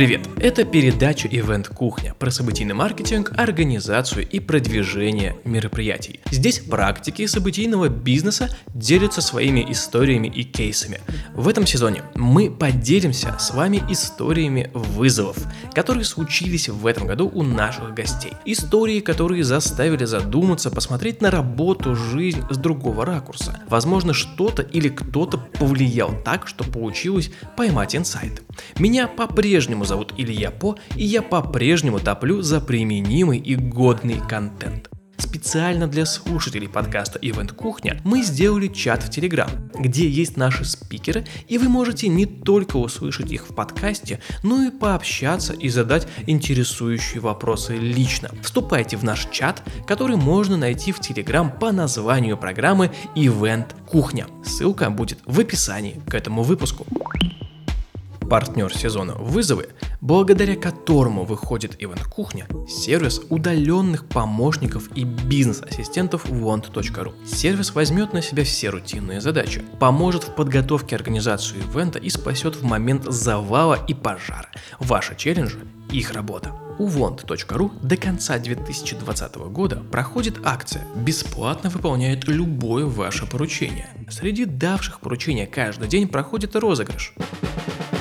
Привет! Это передача «Ивент Кухня» про событийный маркетинг, организацию и продвижение мероприятий. Здесь практики событийного бизнеса делятся своими историями и кейсами. В этом сезоне мы поделимся с вами историями вызовов, которые случились в этом году у наших гостей. Истории, которые заставили задуматься, посмотреть на работу, жизнь с другого ракурса. Возможно, что-то или кто-то повлиял так, что получилось поймать инсайт. Меня по-прежнему зовут Илья По, и я по-прежнему топлю за применимый и годный контент. Специально для слушателей подкаста Event Кухня мы сделали чат в Telegram, где есть наши спикеры, и вы можете не только услышать их в подкасте, но и пообщаться и задать интересующие вопросы лично. Вступайте в наш чат, который можно найти в Telegram по названию программы Event Кухня. Ссылка будет в описании к этому выпуску партнер сезона «Вызовы», благодаря которому выходит Ивент Кухня, сервис удаленных помощников и бизнес-ассистентов want.ru. Сервис возьмет на себя все рутинные задачи, поможет в подготовке организации ивента и спасет в момент завала и пожара. Ваши челленджи – их работа. У want.ru до конца 2020 года проходит акция «Бесплатно выполняет любое ваше поручение». Среди давших поручения каждый день проходит розыгрыш.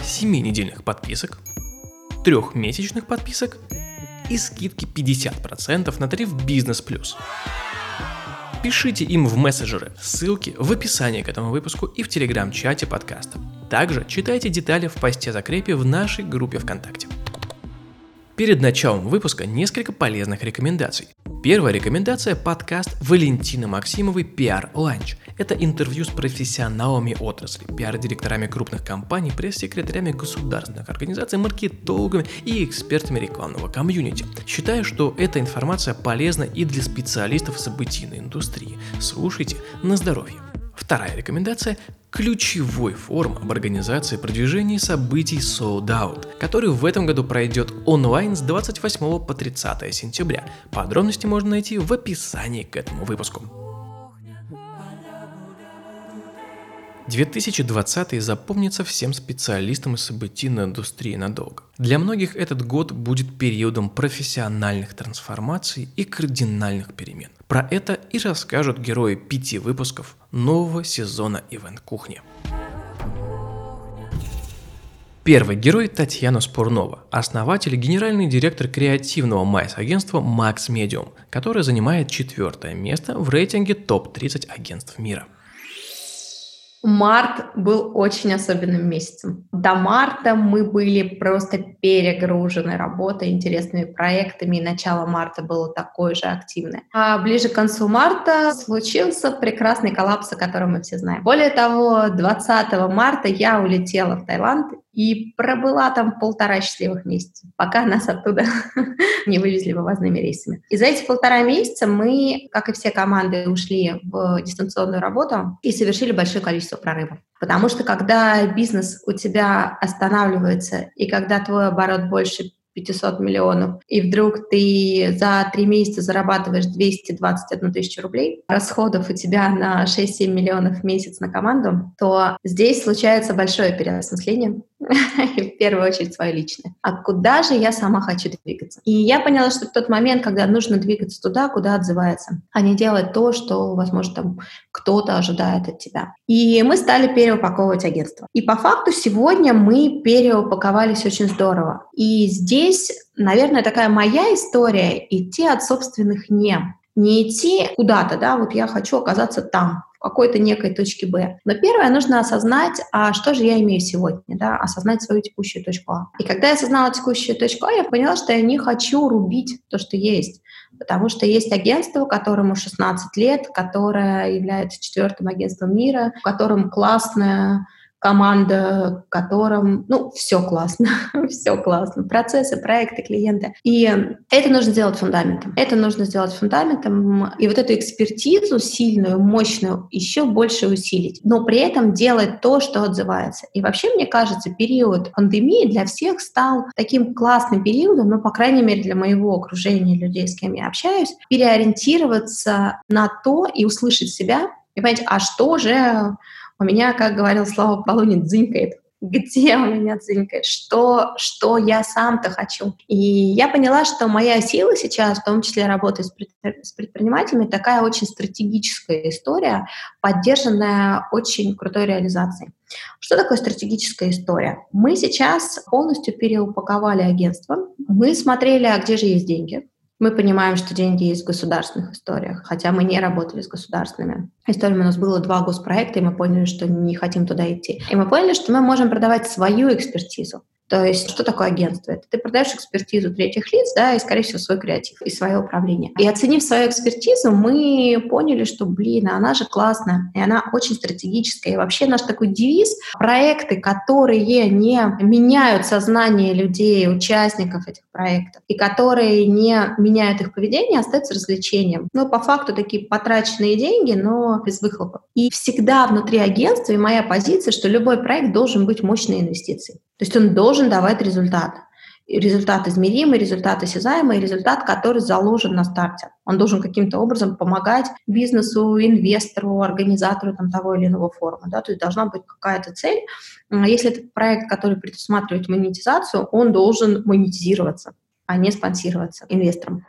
7-недельных подписок, 3-месячных подписок и скидки 50% на тариф Бизнес Плюс. Пишите им в мессенджеры, ссылки в описании к этому выпуску и в телеграм-чате подкаста. Также читайте детали в посте закрепе в нашей группе ВКонтакте. Перед началом выпуска несколько полезных рекомендаций. Первая рекомендация – подкаст Валентины Максимовой «Пиар Ланч». Это интервью с профессионалами отрасли, пиар-директорами крупных компаний, пресс-секретарями государственных организаций, маркетологами и экспертами рекламного комьюнити. Считаю, что эта информация полезна и для специалистов событийной индустрии. Слушайте на здоровье. Вторая рекомендация – ключевой форум об организации продвижения событий Sold Out, который в этом году пройдет онлайн с 28 по 30 сентября. Подробности можно найти в описании к этому выпуску. 2020 запомнится всем специалистам из событийной индустрии надолго. Для многих этот год будет периодом профессиональных трансформаций и кардинальных перемен. Про это и расскажут герои пяти выпусков нового сезона Ивент Кухни. Первый герой Татьяна Спурнова, основатель и генеральный директор креативного майс-агентства Max Medium, которое занимает четвертое место в рейтинге топ-30 агентств мира – Март был очень особенным месяцем. До марта мы были просто перегружены работой, интересными проектами, и начало марта было такое же активное. А ближе к концу марта случился прекрасный коллапс, о котором мы все знаем. Более того, 20 марта я улетела в Таиланд и пробыла там полтора счастливых месяца, пока нас оттуда не вывезли вывозными рейсами. И за эти полтора месяца мы, как и все команды, ушли в дистанционную работу и совершили большое количество прорывов. Потому что когда бизнес у тебя останавливается, и когда твой оборот больше 500 миллионов, и вдруг ты за три месяца зарабатываешь 221 тысячу рублей, расходов у тебя на 6-7 миллионов в месяц на команду, то здесь случается большое переосмысление, в первую очередь свое личное. А куда же я сама хочу двигаться? И я поняла, что в тот момент, когда нужно двигаться туда, куда отзывается, а не делать то, что, возможно, там кто-то ожидает от тебя. И мы стали переупаковывать агентство. И по факту сегодня мы переупаковались очень здорово. И здесь, наверное, такая моя история идти от собственных «не». Не идти куда-то, да, вот я хочу оказаться там, какой-то некой точке Б. Но первое, нужно осознать, а что же я имею сегодня, да, осознать свою текущую точку А. И когда я осознала текущую точку А, я поняла, что я не хочу рубить то, что есть. Потому что есть агентство, которому 16 лет, которое является четвертым агентством мира, в котором классная команда, в котором, ну, все классно, все классно, процессы, проекты, клиенты. И это нужно сделать фундаментом. Это нужно сделать фундаментом, и вот эту экспертизу сильную, мощную еще больше усилить, но при этом делать то, что отзывается. И вообще, мне кажется, период пандемии для всех стал таким классным периодом, ну, по крайней мере, для моего окружения людей, с кем я общаюсь, переориентироваться на то и услышать себя, и понять, а что же у меня, как говорил Слава Полунин, дзынькает. где у меня цинкает, что, что я сам-то хочу. И я поняла, что моя сила сейчас, в том числе работая с, с предпринимателями, такая очень стратегическая история, поддержанная очень крутой реализацией. Что такое стратегическая история? Мы сейчас полностью переупаковали агентство. Мы смотрели, а где же есть деньги. Мы понимаем, что деньги есть в государственных историях, хотя мы не работали с государственными историями. У нас было два госпроекта, и мы поняли, что не хотим туда идти. И мы поняли, что мы можем продавать свою экспертизу. То есть, что такое агентство? Это ты продаешь экспертизу третьих лиц, да, и, скорее всего, свой креатив и свое управление. И оценив свою экспертизу, мы поняли, что, блин, она же классная, и она очень стратегическая. И вообще наш такой девиз — проекты, которые не меняют сознание людей, участников этих проектов, и которые не меняют их поведение, остаются развлечением. Ну, по факту такие потраченные деньги, но без выхлопа. И всегда внутри агентства, и моя позиция, что любой проект должен быть мощной инвестицией. То есть он должен давать результат. результат измеримый, результат осязаемый, результат, который заложен на старте. Он должен каким-то образом помогать бизнесу, инвестору, организатору там, того или иного форума. Да? То есть должна быть какая-то цель. Если это проект, который предусматривает монетизацию, он должен монетизироваться а не спонсироваться инвестором.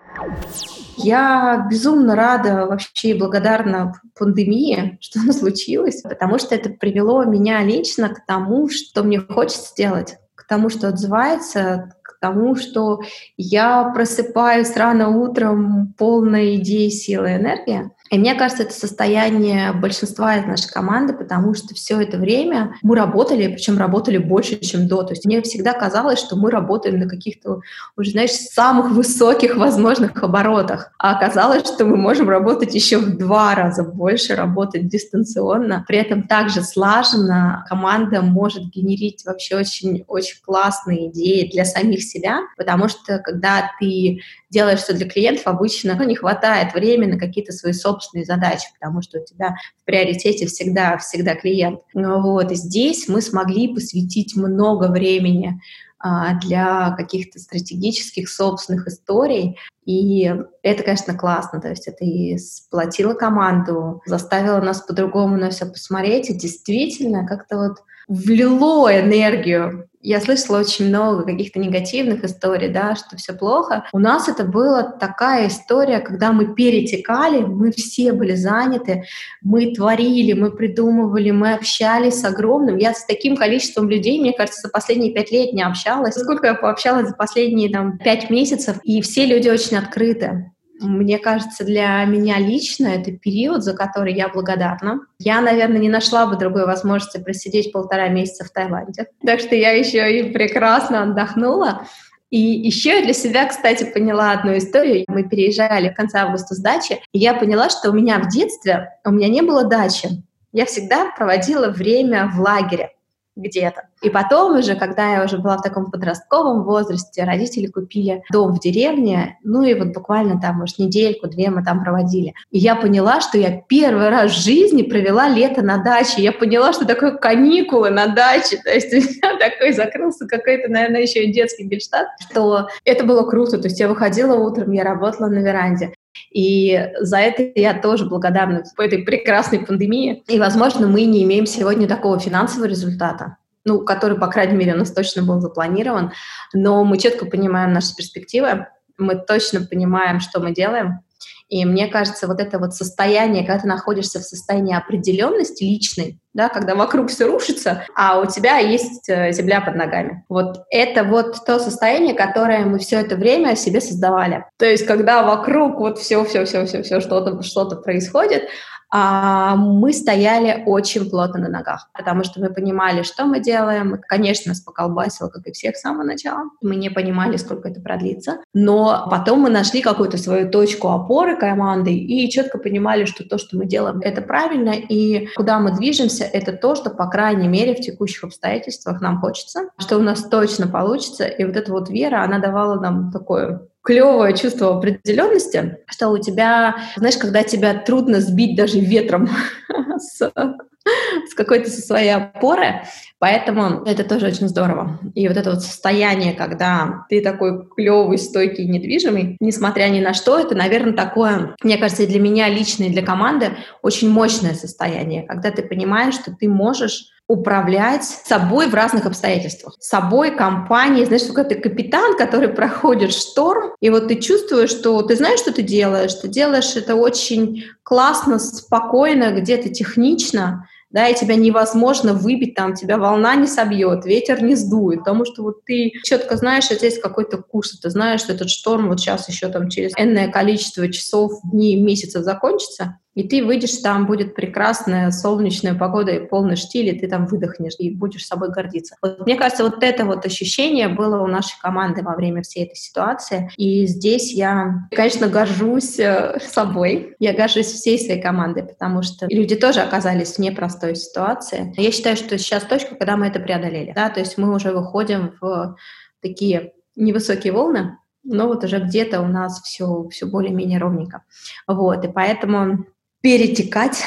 Я безумно рада вообще и благодарна пандемии, что она случилась, потому что это привело меня лично к тому, что мне хочется делать, к тому, что отзывается, к тому, что я просыпаюсь рано утром полной идеи, силы, энергии. И мне кажется, это состояние большинства из нашей команды, потому что все это время мы работали, причем работали больше, чем до. То есть мне всегда казалось, что мы работаем на каких-то, уже, знаешь, самых высоких возможных оборотах. А оказалось, что мы можем работать еще в два раза больше, работать дистанционно. При этом также слаженно команда может генерить вообще очень-очень классные идеи для самих себя, потому что когда ты делаешь все для клиентов, обычно ну, не хватает времени на какие-то свои собственные задачи, потому что у тебя в приоритете всегда, всегда клиент. Ну, вот, и здесь мы смогли посвятить много времени а, для каких-то стратегических собственных историй. И это, конечно, классно. То есть это и сплотило команду, заставило нас по-другому на все посмотреть. И действительно как-то вот влило энергию я слышала очень много каких-то негативных историй, да, что все плохо. У нас это была такая история, когда мы перетекали, мы все были заняты, мы творили, мы придумывали, мы общались с огромным. Я с таким количеством людей, мне кажется, за последние пять лет не общалась. Сколько я пообщалась за последние там пять месяцев, и все люди очень открыты. Мне кажется, для меня лично это период, за который я благодарна. Я, наверное, не нашла бы другой возможности просидеть полтора месяца в Таиланде. Так что я еще и прекрасно отдохнула. И еще я для себя, кстати, поняла одну историю. Мы переезжали в конце августа с дачи, и я поняла, что у меня в детстве, у меня не было дачи. Я всегда проводила время в лагере где-то. И потом уже, когда я уже была в таком подростковом возрасте, родители купили дом в деревне, ну и вот буквально там, может, недельку-две мы там проводили. И я поняла, что я первый раз в жизни провела лето на даче. Я поняла, что такое каникулы на даче. То есть у меня такой закрылся какой-то, наверное, еще и детский гельштадт, что это было круто. То есть я выходила утром, я работала на веранде. И за это я тоже благодарна по этой прекрасной пандемии. И, возможно, мы не имеем сегодня такого финансового результата, ну, который, по крайней мере, у нас точно был запланирован, но мы четко понимаем наши перспективы, мы точно понимаем, что мы делаем, и мне кажется, вот это вот состояние, когда ты находишься в состоянии определенности личной, да, когда вокруг все рушится, а у тебя есть э, земля под ногами. Вот это вот то состояние, которое мы все это время себе создавали. То есть, когда вокруг вот все, все, все, все, все что-то, что-то происходит, мы стояли очень плотно на ногах, потому что мы понимали, что мы делаем. Конечно, нас поколбасило, как и всех с самого начала. Мы не понимали, сколько это продлится. Но потом мы нашли какую-то свою точку опоры команды и четко понимали, что то, что мы делаем, это правильно, и куда мы движемся, это то, что, по крайней мере, в текущих обстоятельствах нам хочется, что у нас точно получится. И вот эта вот вера, она давала нам такое клевое чувство определенности, что у тебя, знаешь, когда тебя трудно сбить даже ветром с с какой-то со своей опоры. Поэтому это тоже очень здорово. И вот это вот состояние, когда ты такой клевый, стойкий, недвижимый, несмотря ни на что, это, наверное, такое, мне кажется, и для меня лично, и для команды очень мощное состояние, когда ты понимаешь, что ты можешь управлять собой в разных обстоятельствах. Собой, компанией. Знаешь, что ты капитан, который проходит шторм, и вот ты чувствуешь, что ты знаешь, что ты делаешь, ты делаешь это очень классно, спокойно, где-то технично, да, и тебя невозможно выбить, там, тебя волна не собьет, ветер не сдует, потому что вот ты четко знаешь, что здесь какой-то курс, ты знаешь, что этот шторм вот сейчас еще там через энное количество часов, дней, месяцев закончится, и ты выйдешь, там будет прекрасная солнечная погода и полный штиль, и ты там выдохнешь и будешь собой гордиться. Вот, мне кажется, вот это вот ощущение было у нашей команды во время всей этой ситуации. И здесь я, конечно, горжусь э, собой, я горжусь всей своей командой, потому что люди тоже оказались в непростой ситуации. Я считаю, что сейчас точка, когда мы это преодолели. Да? То есть мы уже выходим в такие невысокие волны, но вот уже где-то у нас все, все более-менее ровненько. Вот, и поэтому перетекать.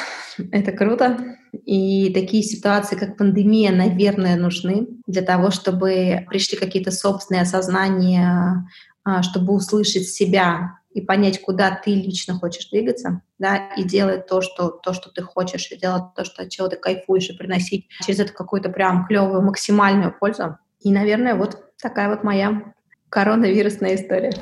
Это круто. И такие ситуации, как пандемия, наверное, нужны для того, чтобы пришли какие-то собственные осознания, а, чтобы услышать себя и понять, куда ты лично хочешь двигаться, да, и делать то, что, то, что ты хочешь, и делать то, что, от чего ты кайфуешь, и приносить через это какую-то прям клевую максимальную пользу. И, наверное, вот такая вот моя коронавирусная история.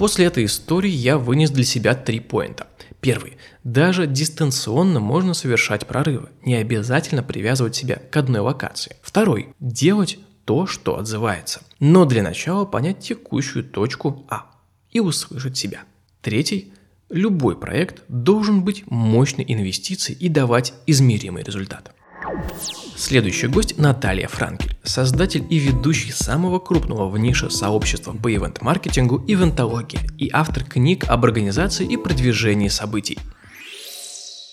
После этой истории я вынес для себя три поинта. Первый. Даже дистанционно можно совершать прорывы. Не обязательно привязывать себя к одной локации. Второй. Делать то, что отзывается. Но для начала понять текущую точку А и услышать себя. Третий. Любой проект должен быть мощной инвестицией и давать измеримый результат. Следующий гость Наталья Франкель, создатель и ведущий самого крупного в нише сообщества по ивент-маркетингу «Ивентология» и автор книг об организации и продвижении событий.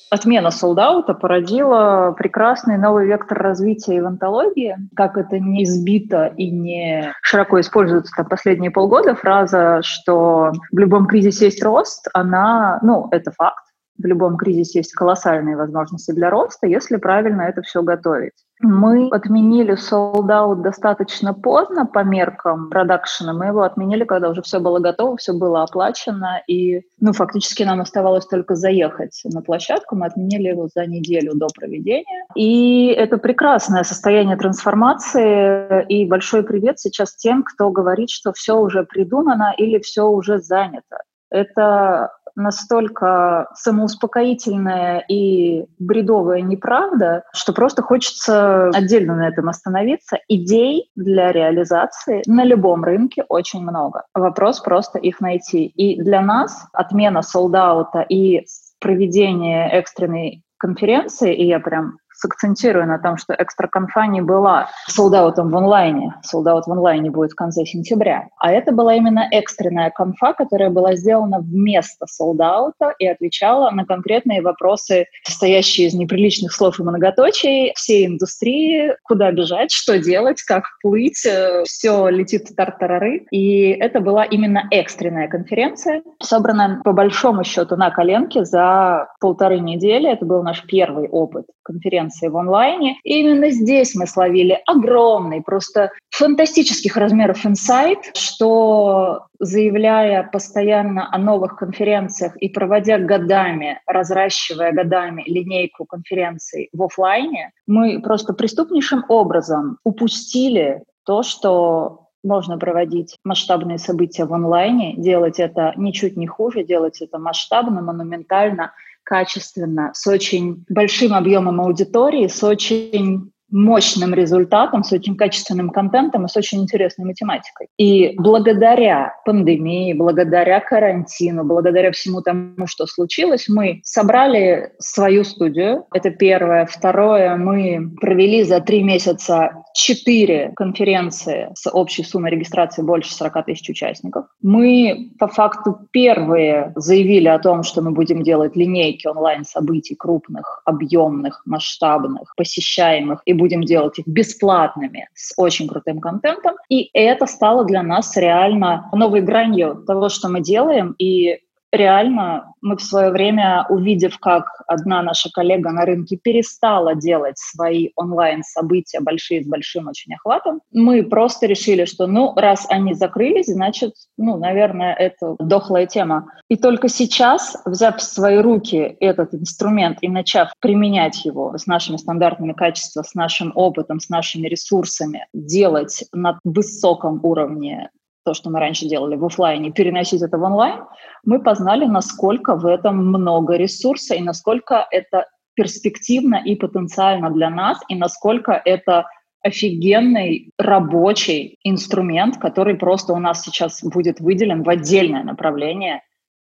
Отмена солдаута породила прекрасный новый вектор развития ивентологии. Как это не избито и не широко используется там последние полгода, фраза, что в любом кризисе есть рост, она, ну, это факт в любом кризисе есть колоссальные возможности для роста, если правильно это все готовить. Мы отменили солдат достаточно поздно по меркам продакшена. Мы его отменили, когда уже все было готово, все было оплачено, и ну, фактически нам оставалось только заехать на площадку. Мы отменили его за неделю до проведения. И это прекрасное состояние трансформации. И большой привет сейчас тем, кто говорит, что все уже придумано или все уже занято. Это настолько самоуспокоительная и бредовая неправда, что просто хочется отдельно на этом остановиться. Идей для реализации на любом рынке очень много. Вопрос просто их найти. И для нас отмена солдаута и проведение экстренной конференции, и я прям сакцентирую на том, что экстраконфа была солдатом в онлайне. Солдат в онлайне будет в конце сентября. А это была именно экстренная конфа, которая была сделана вместо солдата и отвечала на конкретные вопросы, состоящие из неприличных слов и многоточий всей индустрии, куда бежать, что делать, как плыть, э, все летит тартарары. И это была именно экстренная конференция, собранная по большому счету на коленке за полторы недели. Это был наш первый опыт конференции в онлайне. И именно здесь мы словили огромный, просто фантастических размеров инсайт, что заявляя постоянно о новых конференциях и проводя годами, разращивая годами линейку конференций в офлайне, мы просто преступнейшим образом упустили то, что можно проводить масштабные события в онлайне, делать это ничуть не хуже, делать это масштабно, монументально, качественно, с очень большим объемом аудитории, с очень мощным результатом, с очень качественным контентом и с очень интересной математикой. И благодаря пандемии, благодаря карантину, благодаря всему тому, что случилось, мы собрали свою студию. Это первое. Второе, мы провели за три месяца четыре конференции с общей суммой регистрации больше 40 тысяч участников. Мы по факту первые заявили о том, что мы будем делать линейки онлайн-событий крупных, объемных, масштабных, посещаемых и будем делать их бесплатными с очень крутым контентом. И это стало для нас реально новой гранью того, что мы делаем. И реально мы в свое время, увидев, как одна наша коллега на рынке перестала делать свои онлайн-события большие с большим очень охватом, мы просто решили, что, ну, раз они закрылись, значит, ну, наверное, это дохлая тема. И только сейчас, взяв в свои руки этот инструмент и начав применять его с нашими стандартами качества, с нашим опытом, с нашими ресурсами, делать на высоком уровне то, что мы раньше делали в офлайне, переносить это в онлайн, мы познали, насколько в этом много ресурса и насколько это перспективно и потенциально для нас, и насколько это офигенный рабочий инструмент, который просто у нас сейчас будет выделен в отдельное направление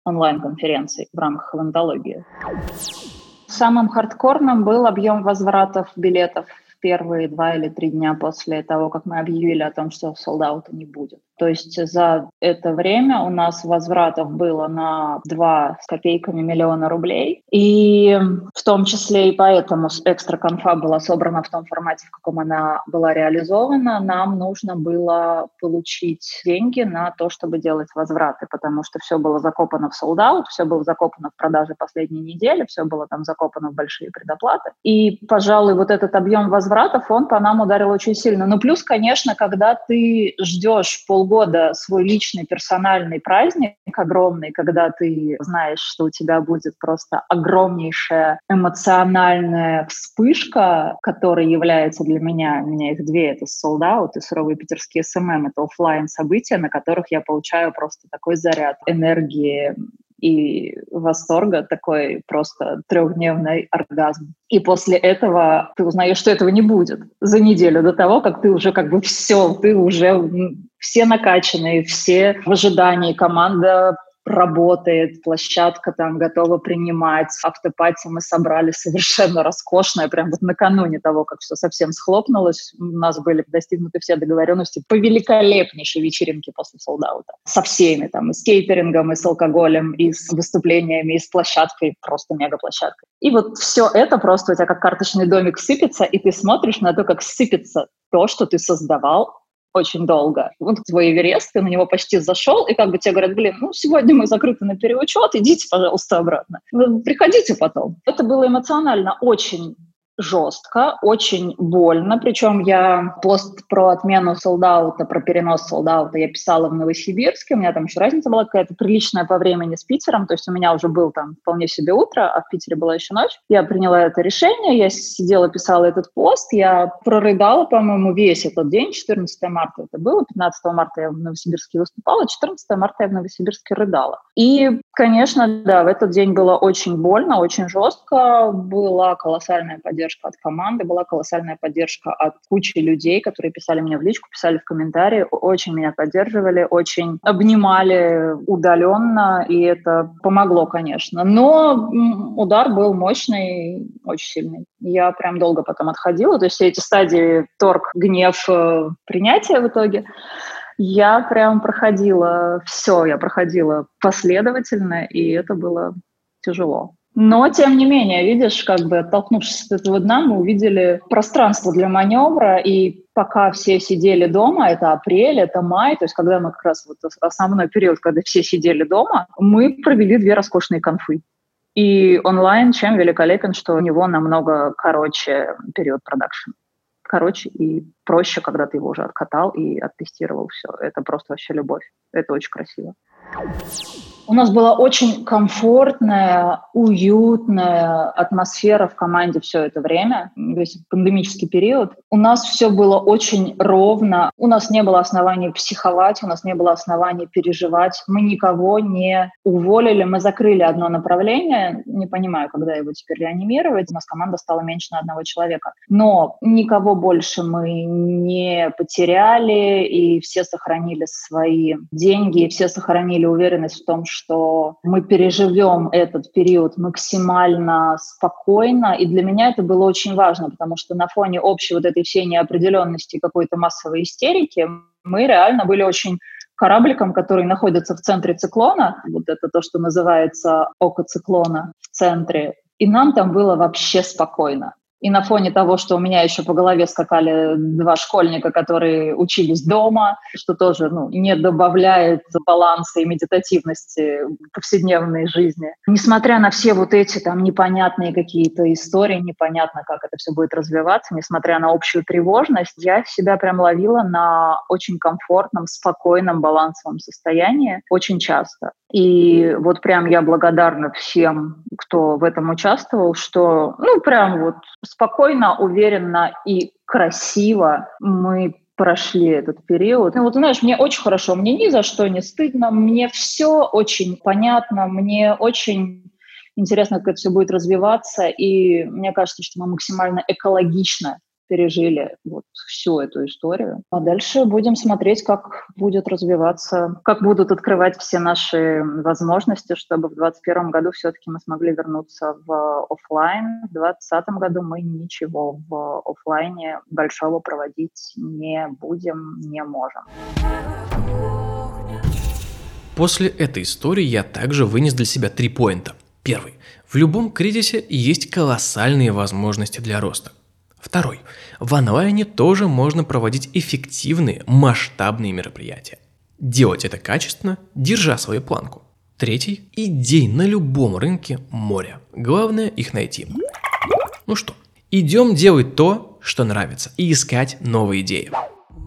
онлайн-конференций в рамках ивентологии. Самым хардкорным был объем возвратов билетов первые два или три дня после того, как мы объявили о том, что солдата не будет. То есть за это время у нас возвратов было на 2 с копейками миллиона рублей. И в том числе и поэтому экстра конфа была собрана в том формате, в каком она была реализована. Нам нужно было получить деньги на то, чтобы делать возвраты, потому что все было закопано в солдат, все было закопано в продаже последней недели, все было там закопано в большие предоплаты. И, пожалуй, вот этот объем возвратов, он по нам ударил очень сильно. Ну, плюс, конечно, когда ты ждешь пол полгода свой личный персональный праздник огромный, когда ты знаешь, что у тебя будет просто огромнейшая эмоциональная вспышка, которая является для меня, у меня их две, это Sold Out и суровый питерский SMM, это офлайн события, на которых я получаю просто такой заряд энергии, и восторга, такой просто трехдневный оргазм. И после этого ты узнаешь, что этого не будет за неделю до того, как ты уже как бы все, ты уже все накачанные, все в ожидании, команда работает, площадка там готова принимать. Автопати мы собрали совершенно роскошное, прям вот накануне того, как все совсем схлопнулось. У нас были достигнуты все договоренности по великолепнейшей вечеринке после солдаута. Со всеми там, и с кейтерингом, и с алкоголем, и с выступлениями, и с площадкой, просто мега-площадкой. И вот все это просто у тебя как карточный домик сыпется, и ты смотришь на то, как сыпется то, что ты создавал очень долго. Вот твой Эверест, ты на него почти зашел, и как бы тебе говорят, блин, ну, сегодня мы закрыты на переучет, идите, пожалуйста, обратно. Приходите потом. Это было эмоционально очень жестко, очень больно. Причем я пост про отмену солдата, про перенос солдата я писала в Новосибирске. У меня там еще разница была какая-то приличная по времени с Питером. То есть у меня уже был там вполне себе утро, а в Питере была еще ночь. Я приняла это решение, я сидела, писала этот пост. Я прорыдала, по-моему, весь этот день. 14 марта это было. 15 марта я в Новосибирске выступала. 14 марта я в Новосибирске рыдала. И, конечно, да, в этот день было очень больно, очень жестко. Была колоссальная поддержка поддержка от команды, была колоссальная поддержка от кучи людей, которые писали мне в личку, писали в комментарии, очень меня поддерживали, очень обнимали удаленно, и это помогло, конечно. Но удар был мощный, очень сильный. Я прям долго потом отходила, то есть все эти стадии торг, гнев, э, принятие в итоге, я прям проходила все, я проходила последовательно, и это было тяжело. Но, тем не менее, видишь, как бы оттолкнувшись от этого дна, мы увидели пространство для маневра, и пока все сидели дома, это апрель, это май, то есть когда мы как раз вот основной период, когда все сидели дома, мы провели две роскошные конфы. И онлайн чем великолепен, что у него намного короче период продакшн. Короче и проще, когда ты его уже откатал и оттестировал все. Это просто вообще любовь. Это очень красиво. У нас была очень комфортная, уютная атмосфера в команде все это время, весь пандемический период. У нас все было очень ровно, у нас не было оснований психовать, у нас не было оснований переживать, мы никого не уволили, мы закрыли одно направление, не понимаю, когда его теперь реанимировать, у нас команда стала меньше на одного человека. Но никого больше мы не потеряли, и все сохранили свои деньги, и все сохранили уверенность в том, что мы переживем этот период максимально спокойно. И для меня это было очень важно, потому что на фоне общей вот этой всей неопределенности какой-то массовой истерики мы реально были очень корабликом, который находится в центре циклона, вот это то, что называется око циклона в центре, и нам там было вообще спокойно. И на фоне того, что у меня еще по голове скакали два школьника, которые учились дома, что тоже ну, не добавляет баланса и медитативности повседневной жизни. Несмотря на все вот эти там непонятные какие-то истории, непонятно, как это все будет развиваться, несмотря на общую тревожность, я себя прям ловила на очень комфортном, спокойном, балансовом состоянии очень часто. И вот прям я благодарна всем, кто в этом участвовал, что, ну, прям вот спокойно, уверенно и красиво мы прошли этот период. Ну, вот, знаешь, мне очень хорошо, мне ни за что не стыдно, мне все очень понятно, мне очень интересно, как это все будет развиваться, и мне кажется, что мы максимально экологично пережили вот всю эту историю. А дальше будем смотреть, как будет развиваться, как будут открывать все наши возможности, чтобы в 2021 году все-таки мы смогли вернуться в офлайн. В 2020 году мы ничего в офлайне большого проводить не будем, не можем. После этой истории я также вынес для себя три поинта. Первый. В любом кризисе есть колоссальные возможности для роста. Второй. В онлайне тоже можно проводить эффективные, масштабные мероприятия. Делать это качественно, держа свою планку. Третий. Идей на любом рынке море. Главное их найти. Ну что, идем делать то, что нравится, и искать новые идеи.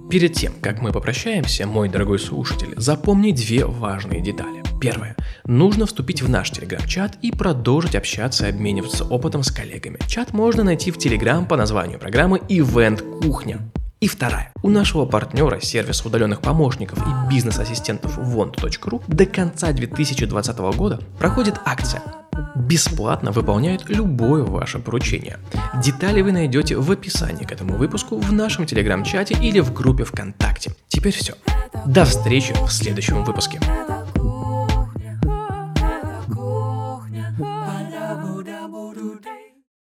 Перед тем, как мы попрощаемся, мой дорогой слушатель, запомни две важные детали. Первое. Нужно вступить в наш телеграм-чат и продолжить общаться и обмениваться опытом с коллегами. Чат можно найти в телеграм по названию программы Event Кухня. И вторая. У нашего партнера сервис удаленных помощников и бизнес-ассистентов want.ru до конца 2020 года проходит акция бесплатно выполняют любое ваше поручение. Детали вы найдете в описании к этому выпуску в нашем телеграм-чате или в группе ВКонтакте. Теперь все. До встречи в следующем выпуске.